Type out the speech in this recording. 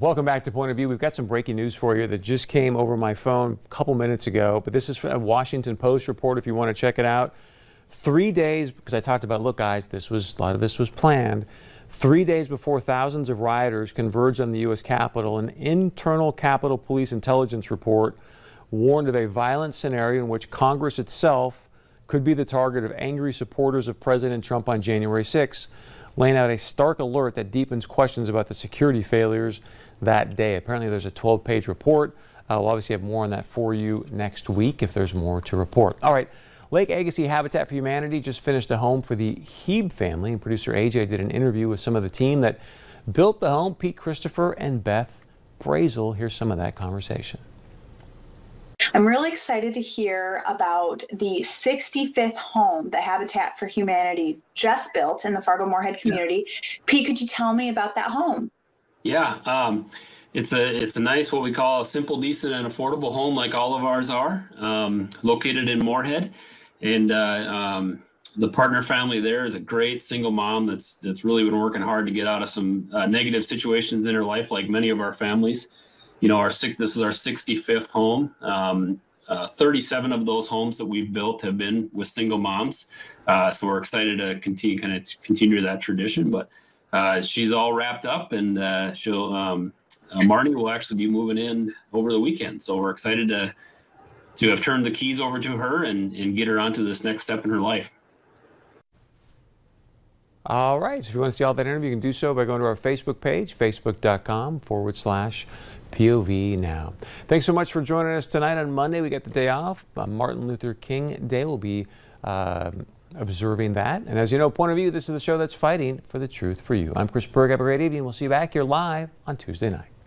Welcome back to Point of View. We've got some breaking news for you that just came over my phone a couple minutes ago, but this is a Washington Post report if you want to check it out. Three days, because I talked about, look, guys, this was a lot of this was planned. Three days before thousands of rioters converged on the U.S. Capitol, an internal Capitol Police intelligence report warned of a violent scenario in which Congress itself could be the target of angry supporters of President Trump on January 6, laying out a stark alert that deepens questions about the security failures that day. Apparently, there's a 12 page report. Uh, we'll obviously have more on that for you next week if there's more to report. All right. Lake Agassiz Habitat for Humanity just finished a home for the Heeb family, and producer AJ did an interview with some of the team that built the home, Pete Christopher and Beth Brazel. Here's some of that conversation. I'm really excited to hear about the 65th home that Habitat for Humanity just built in the Fargo Moorhead community. Yeah. Pete, could you tell me about that home? Yeah, um, it's a it's a nice what we call a simple, decent, and affordable home, like all of ours are, um, located in Moorhead, and uh, um, the partner family there is a great single mom that's that's really been working hard to get out of some uh, negative situations in her life, like many of our families. You know, our this is our 65th home. Um, uh, 37 of those homes that we've built have been with single moms, uh, so we're excited to continue kind of continue that tradition. But uh, she's all wrapped up, and uh, she'll um, uh, Marnie will actually be moving in over the weekend. So we're excited to to have turned the keys over to her and and get her onto this next step in her life. All right. So if you want to see all that interview, you can do so by going to our Facebook page, facebook.com forward slash POV now. Thanks so much for joining us tonight on Monday. We get the day off. Uh, Martin Luther King Day will be. Uh, observing that. And as you know, Point of View, this is the show that's fighting for the truth for you. I'm Chris Berg. Have a great evening. We'll see you back here live on Tuesday night.